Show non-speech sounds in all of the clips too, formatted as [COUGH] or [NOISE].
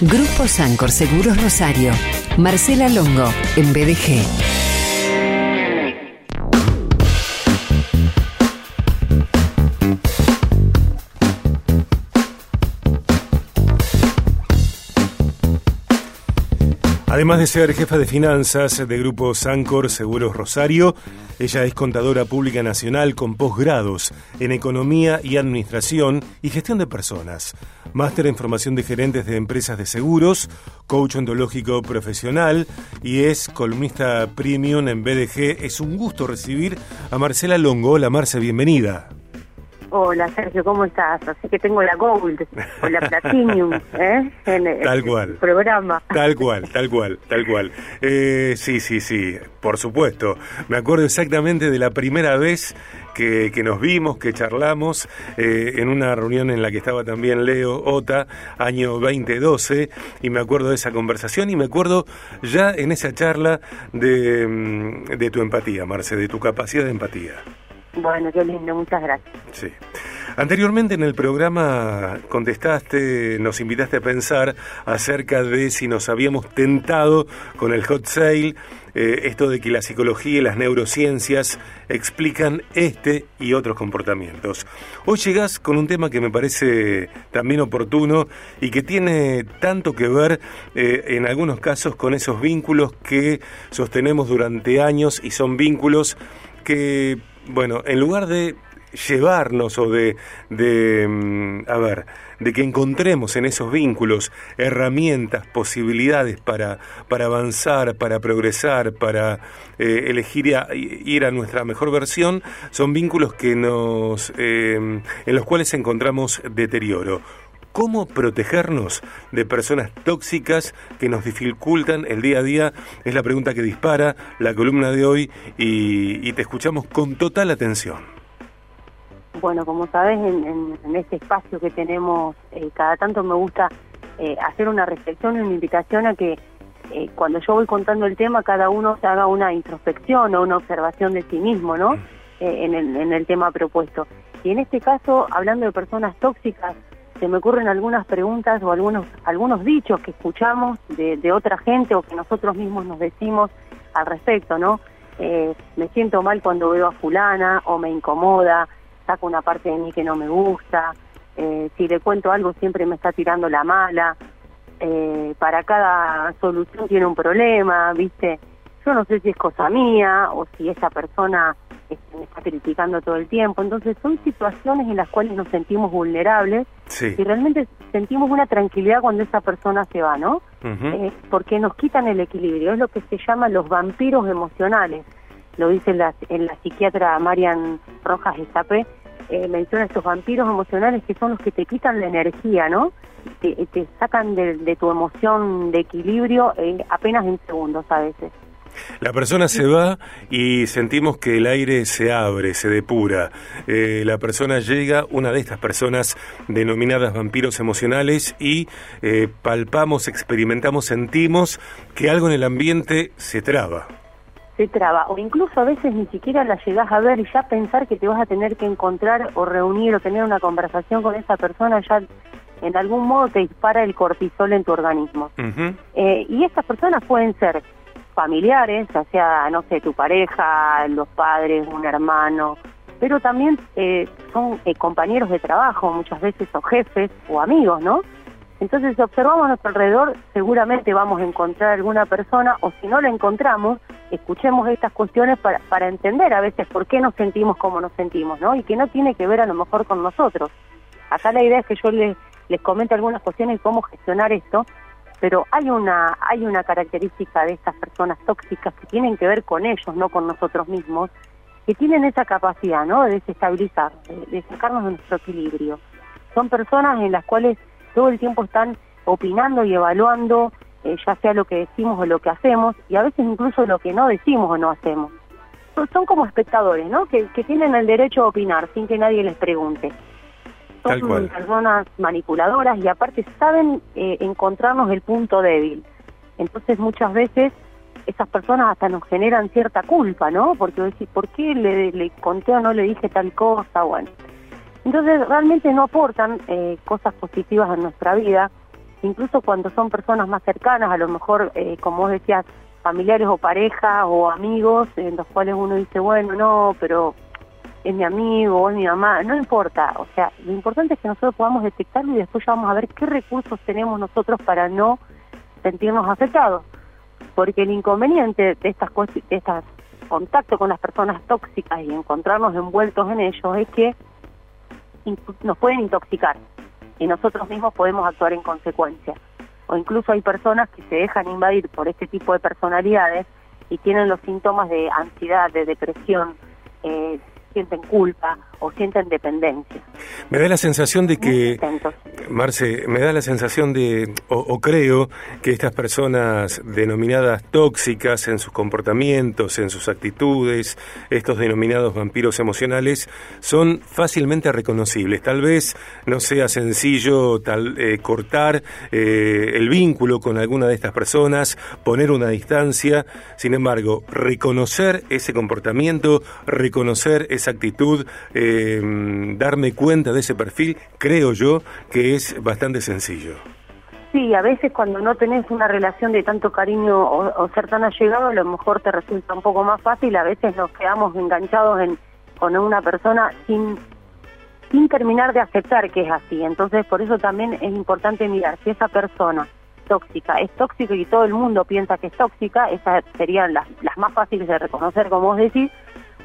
Grupo Sancor Seguros Rosario. Marcela Longo, en BDG. Además de ser jefa de finanzas de Grupo Sancor Seguros Rosario, ella es contadora pública nacional con posgrados en Economía y Administración y Gestión de Personas, máster en formación de gerentes de empresas de seguros, coach ontológico profesional y es columnista premium en BDG. Es un gusto recibir a Marcela Longo. Hola Marce, bienvenida. Hola Sergio, ¿cómo estás? Así que tengo la Gold o la Platinum [LAUGHS] ¿eh? en el tal cual. programa. Tal cual, tal cual, tal cual. Eh, sí, sí, sí, por supuesto. Me acuerdo exactamente de la primera vez que, que nos vimos, que charlamos eh, en una reunión en la que estaba también Leo Ota, año 2012, y me acuerdo de esa conversación y me acuerdo ya en esa charla de, mm, de tu empatía, Marce, de tu capacidad de empatía. Bueno, qué lindo, muchas gracias. Sí. Anteriormente en el programa contestaste, nos invitaste a pensar acerca de si nos habíamos tentado con el hot sale, eh, esto de que la psicología y las neurociencias explican este y otros comportamientos. Hoy llegás con un tema que me parece también oportuno y que tiene tanto que ver eh, en algunos casos con esos vínculos que sostenemos durante años y son vínculos que bueno, en lugar de llevarnos o de, de mm, a ver, de que encontremos en esos vínculos herramientas, posibilidades para, para avanzar, para progresar, para eh, elegir ir a nuestra mejor versión, son vínculos que nos, eh, en los cuales encontramos deterioro. ¿Cómo protegernos de personas tóxicas que nos dificultan el día a día? Es la pregunta que dispara la columna de hoy y, te escuchamos con total atención. Bueno, como sabes, en, este espacio que tenemos, eh, cada tanto me gusta eh, hacer una reflexión y una invitación a que eh, cuando yo voy contando el tema, cada uno se haga una introspección o una observación de sí mismo, ¿no? Mm. en, el, en el tema propuesto. Y en este caso, hablando de personas tóxicas, se me ocurren algunas preguntas o algunos, algunos dichos que escuchamos de, de otra gente o que nosotros mismos nos decimos al respecto, ¿no? Eh, me siento mal cuando veo a fulana o me incomoda, saco una parte de mí que no me gusta, eh, si le cuento algo siempre me está tirando la mala, eh, para cada solución tiene un problema, ¿viste? Yo no sé si es cosa mía o si esa persona me está criticando todo el tiempo. Entonces son situaciones en las cuales nos sentimos vulnerables y realmente sentimos una tranquilidad cuando esa persona se va, ¿no? Eh, porque nos quitan el equilibrio. Es lo que se llama los vampiros emocionales. Lo dice la, en la psiquiatra Marian Rojas Estapé. Eh, menciona estos vampiros emocionales que son los que te quitan la energía, ¿no? Te, te sacan de, tu emoción de equilibrio eh, apenas en segundos a veces. La persona se va y sentimos que el aire se abre, se depura. Eh, la persona llega, una de estas personas denominadas vampiros emocionales, y eh, palpamos, experimentamos, sentimos que algo en el ambiente se traba. Se traba, o incluso a veces ni siquiera la llegás a ver y ya pensar que te vas a tener que encontrar o reunir o tener una conversación con esa persona ya en algún modo te dispara el cortisol en tu organismo. Eh, y estas personas pueden ser familiares, ya sea, no sé, tu pareja, los padres, un hermano, pero también eh, son eh, compañeros de trabajo muchas veces o jefes o amigos, ¿no? Entonces, si observamos a nuestro alrededor, seguramente vamos a encontrar alguna persona, o si no la encontramos, escuchemos estas cuestiones para, para entender a veces por qué nos sentimos como nos sentimos, ¿no? Y que no tiene que ver a lo mejor con nosotros. Acá la idea es que yo les, les comente algunas cuestiones de cómo gestionar esto, pero hay una hay una característica de estas personas tóxicas que tienen que ver con ellos, no con nosotros mismos, que tienen esa capacidad, ¿no? De desestabilizar, de, sacarnos de nuestro equilibrio. Son personas en las cuales todo el tiempo están opinando y evaluando, eh, ya sea lo que decimos o lo que hacemos, y a veces incluso lo que no decimos o no hacemos. Son como espectadores, ¿no? Que, que tienen el derecho a opinar sin que nadie les pregunte son personas manipuladoras y aparte saben eh, encontrarnos el punto débil. Entonces muchas veces esas personas hasta nos generan cierta culpa, ¿no? Porque decir, ¿por qué le, le, conté o no le dije tal cosa? Bueno. Entonces realmente no aportan eh, cosas positivas en nuestra vida. incluso cuando son personas más cercanas, a lo mejor, eh, como vos decías, familiares o parejas o amigos, en los cuales uno dice, bueno, no, pero es mi amigo es mi mamá, no importa, o sea, lo importante es que nosotros podamos detectarlo y después vamos a ver qué recursos tenemos nosotros para no sentirnos afectados, porque el inconveniente de estas de contacto con las personas tóxicas y encontrarnos envueltos en ellos es que nos pueden intoxicar y nosotros mismos podemos actuar en consecuencia. O incluso hay personas que se dejan invadir por este tipo de personalidades y tienen los síntomas de ansiedad, de depresión, eh, sienten culpa o sienten dependencia. Me da la sensación de que, Marce, me da la sensación de, o, creo, que estas personas denominadas tóxicas en sus comportamientos, en sus actitudes, estos denominados vampiros emocionales, son fácilmente reconocibles. Tal vez no sea sencillo tal, eh, cortar eh, el vínculo con alguna de estas personas, poner una distancia, sin embargo, reconocer ese comportamiento, reconocer esa actitud, eh, darme cuenta de ese perfil, creo yo que es bastante sencillo. Sí, a veces cuando no tenés una relación de tanto cariño o, ser tan allegado, a lo mejor te resulta un poco más fácil, a veces nos quedamos enganchados en, con una persona sin, sin terminar de aceptar que es así. Entonces, por eso también es importante mirar si esa persona tóxica es tóxica y todo el mundo piensa que es tóxica, esas serían las, las más fáciles de reconocer, como vos decís,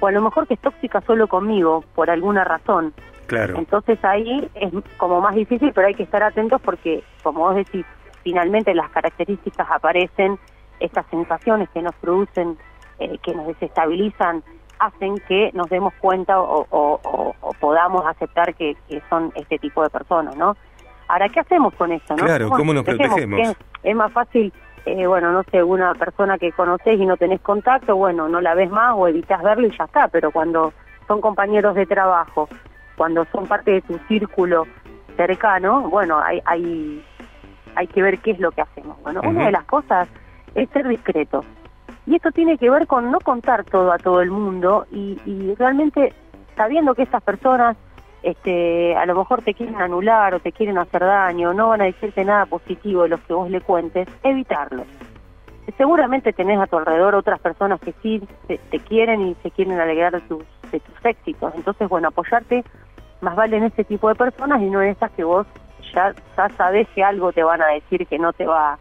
o a lo mejor que es tóxica solo conmigo, por alguna razón. Claro. Entonces ahí es como más difícil, pero hay que estar atentos porque, como vos decís, finalmente las características aparecen, estas sensaciones que nos producen, eh, que nos desestabilizan, hacen que nos demos cuenta o, podamos aceptar que, son este tipo de personas, ¿no? Ahora, ¿qué hacemos con esto? ¿no? Claro, ¿cómo nos protegemos? es más fácil eh, bueno, no sé, una persona que conoces y no tenés contacto, bueno, no la ves más o evitas verlo y ya está, pero cuando son compañeros de trabajo, cuando son parte de tu círculo cercano, bueno, hay, hay, hay que ver qué es lo que hacemos. Bueno, una de las cosas es ser discreto. Y esto tiene que ver con no contar todo a todo el mundo y, y realmente sabiendo que estas personas este, a lo mejor te quieren anular o te quieren hacer daño, no van a decirte nada positivo de lo que vos le cuentes, evitarlo. Seguramente tenés a tu alrededor otras personas que sí te, quieren y se quieren alegrar de tus, éxitos. Entonces, bueno, apoyarte más vale en este tipo de personas y no en esas que vos ya, ya sabés que algo te van a decir que no te va,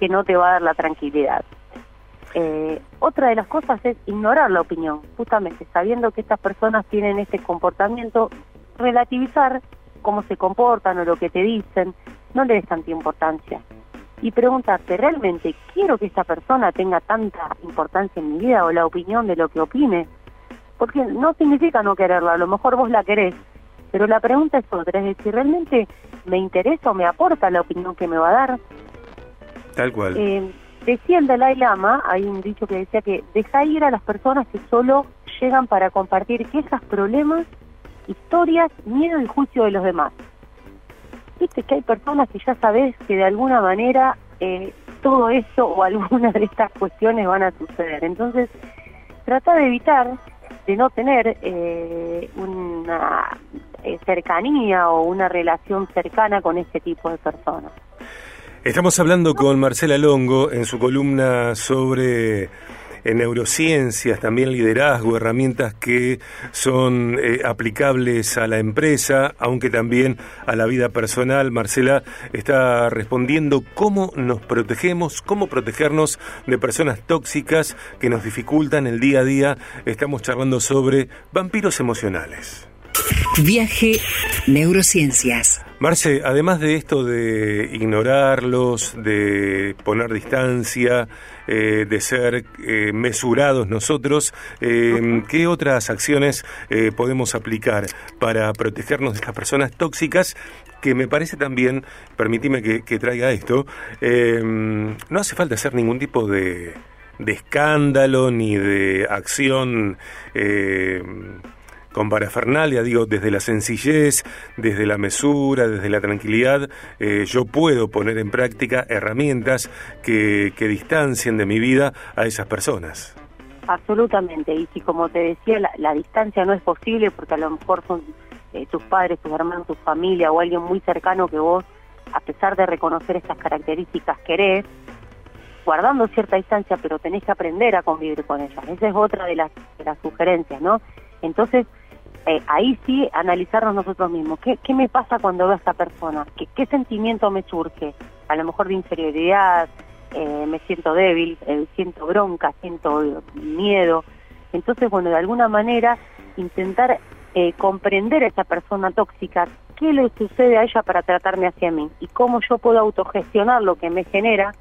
que no te va a dar la tranquilidad. Eh, otra de las cosas es ignorar la opinión, justamente sabiendo que estas personas tienen este comportamiento, relativizar cómo se comportan o lo que te dicen, no le des tanta importancia. Y preguntarte, ¿realmente quiero que esta persona tenga tanta importancia en mi vida o la opinión de lo que opine? Porque no significa no quererla, a lo mejor vos la querés, pero la pregunta es otra, es decir, ¿realmente me interesa o me aporta la opinión que me va a dar? Tal cual. Eh, decía el Dalai Lama, hay un dicho que decía que deja ir a las personas que solo llegan para compartir quejas, problemas historias, miedo y juicio de los demás. Viste que hay personas que ya sabes que de alguna manera eh, todo eso o algunas de estas cuestiones van a suceder. Entonces, trata de evitar de no tener eh, una eh, cercanía o una relación cercana con este tipo de personas. Estamos hablando con Marcela Longo en su columna sobre en neurociencias, también liderazgo, herramientas que son eh, aplicables a la empresa, aunque también a la vida personal. Marcela está respondiendo cómo nos protegemos, cómo protegernos de personas tóxicas que nos dificultan el día a día. Estamos charlando sobre vampiros emocionales. Viaje Neurociencias. Marce, además de esto de ignorarlos, de poner distancia, eh, de ser eh, mesurados nosotros, eh, ¿qué otras acciones podemos aplicar para protegernos de estas personas tóxicas? Que me parece también, permíteme que, traiga esto, no hace falta hacer ningún tipo de escándalo ni de acción con parafernalia, digo, desde la sencillez, desde la mesura, desde la tranquilidad, eh, yo puedo poner en práctica herramientas que, que distancien de mi vida a esas personas. Absolutamente, y si como te decía, la, distancia no es posible porque a lo mejor son eh, tus padres, tus hermanos, tu familia o alguien muy cercano que vos a pesar de reconocer estas características, querés, guardando cierta distancia, pero tenés que aprender a convivir con ellas. Esa es otra de las, de las sugerencias, ¿no? Entonces, eh, ahí sí analizarnos nosotros mismos. ¿Qué, ¿Qué me pasa cuando veo a esta persona? ¿Qué, ¿Qué sentimiento me surge? A lo mejor de inferioridad, eh, me siento débil, eh, siento bronca, siento miedo. Entonces, bueno, de alguna manera intentar eh, comprender a esa persona tóxica, qué le sucede a ella para tratarme hacia mí y cómo yo puedo autogestionar lo que me genera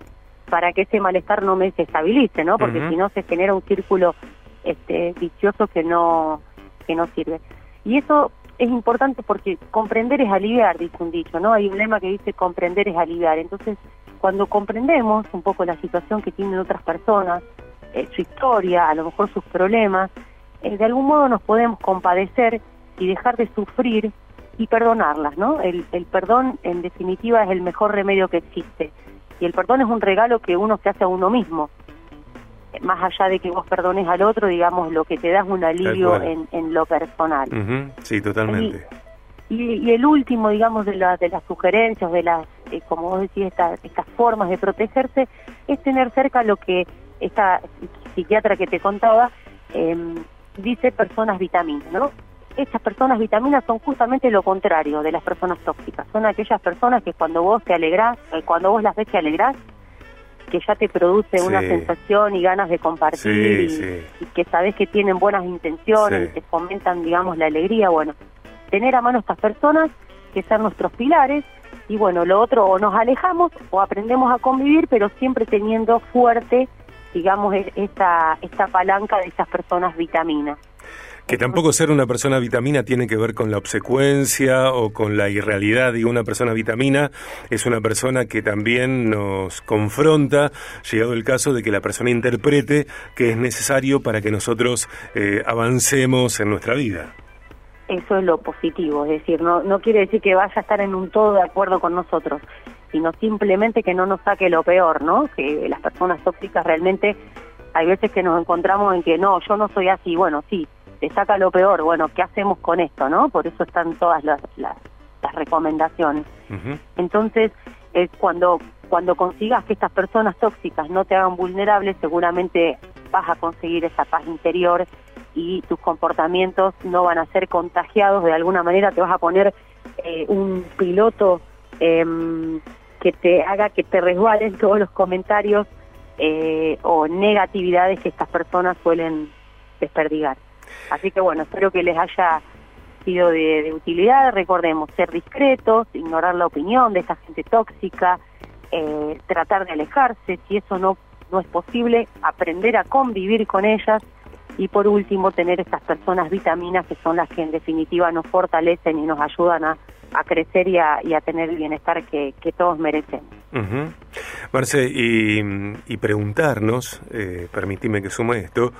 para que ese malestar no me desestabilice, ¿no? Porque si no se genera un círculo este, vicioso que no que no sirve. Y eso es importante porque comprender es aliviar, dice un dicho, ¿no? Hay un lema que dice comprender es aliviar. Entonces, cuando comprendemos un poco la situación que tienen otras personas, eh, su historia, a lo mejor sus problemas, eh, de algún modo nos podemos compadecer y dejar de sufrir y perdonarlas, ¿no? El, el perdón, en definitiva, es el mejor remedio que existe. Y el perdón es un regalo que uno se hace a uno mismo. Más allá de que vos perdones al otro, digamos, lo que te da es un alivio en, en, lo personal. Sí, totalmente. Y, y, el último, digamos, de, la, de las sugerencias, de las, eh, como vos decís, esta, estas formas de protegerse, es tener cerca lo que esta psiquiatra que te contaba eh, dice personas vitaminas, ¿no? Estas personas vitaminas son justamente lo contrario de las personas tóxicas. Son aquellas personas que cuando vos te alegrás, eh, cuando vos las ves te alegrás, que ya te produce una sensación y ganas de compartir y, que sabes que tienen buenas intenciones y te fomentan, digamos, la alegría. Bueno, tener a mano estas personas que sean nuestros pilares y bueno, lo otro o nos alejamos o aprendemos a convivir, pero siempre teniendo fuerte, digamos, e-, esta, esta palanca de esas personas vitaminas. Que tampoco ser una persona vitamina tiene que ver con la obsecuencia o con la irrealidad. Y una persona vitamina es una persona que también nos confronta, llegado el caso de que la persona interprete que es necesario para que nosotros eh, avancemos en nuestra vida eso es lo positivo, es decir, no, no quiere decir que vaya a estar en un todo de acuerdo con nosotros, sino simplemente que no nos saque lo peor, ¿no? Que las personas tóxicas realmente hay veces que nos encontramos en que no, yo no soy así, bueno, sí, te saca lo peor, bueno, ¿qué hacemos con esto, no? Por eso están todas las, las, recomendaciones. Entonces, es cuando, cuando consigas que estas personas tóxicas no te hagan vulnerable, seguramente vas a conseguir esa paz interior y tus comportamientos no van a ser contagiados de alguna manera, te vas a poner eh, un piloto em, que te haga que te resbalen todos los comentarios eh, o negatividades que estas personas suelen desperdigar. Así que bueno, espero que les haya sido de, utilidad. Recordemos, ser discretos, ignorar la opinión de esta gente tóxica, eh, tratar de alejarse, si eso no, no es posible, aprender a convivir con ellas y por último tener estas personas vitaminas que son las que en definitiva nos fortalecen y nos ayudan a, crecer y a, tener el bienestar que, todos merecemos. Marce, y, preguntarnos, eh, permitime que sume esto,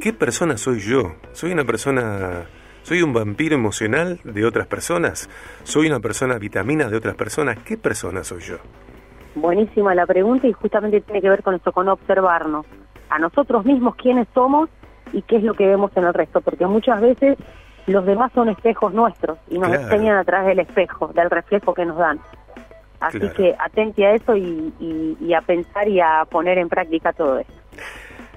¿qué persona soy yo? ¿Soy una persona, soy un vampiro emocional de otras personas? ¿Soy una persona vitamina de otras personas? ¿Qué persona soy yo? Buenísima la pregunta y justamente tiene que ver con esto, con observarnos a nosotros mismos quiénes somos y qué es lo que vemos en el resto, porque muchas veces los demás son espejos nuestros y nos enseñan a través del espejo, del reflejo que nos dan. Así que atente a eso y, a pensar y a poner en práctica todo eso.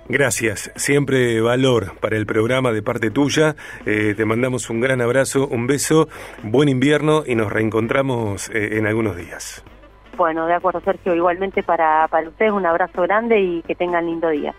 Gracias, siempre valor para el programa de parte tuya. Eh, te mandamos un gran abrazo, un beso, buen invierno y nos reencontramos eh, en algunos días. Bueno, de acuerdo, Sergio. Igualmente para, para ustedes un abrazo grande y que tengan lindo día.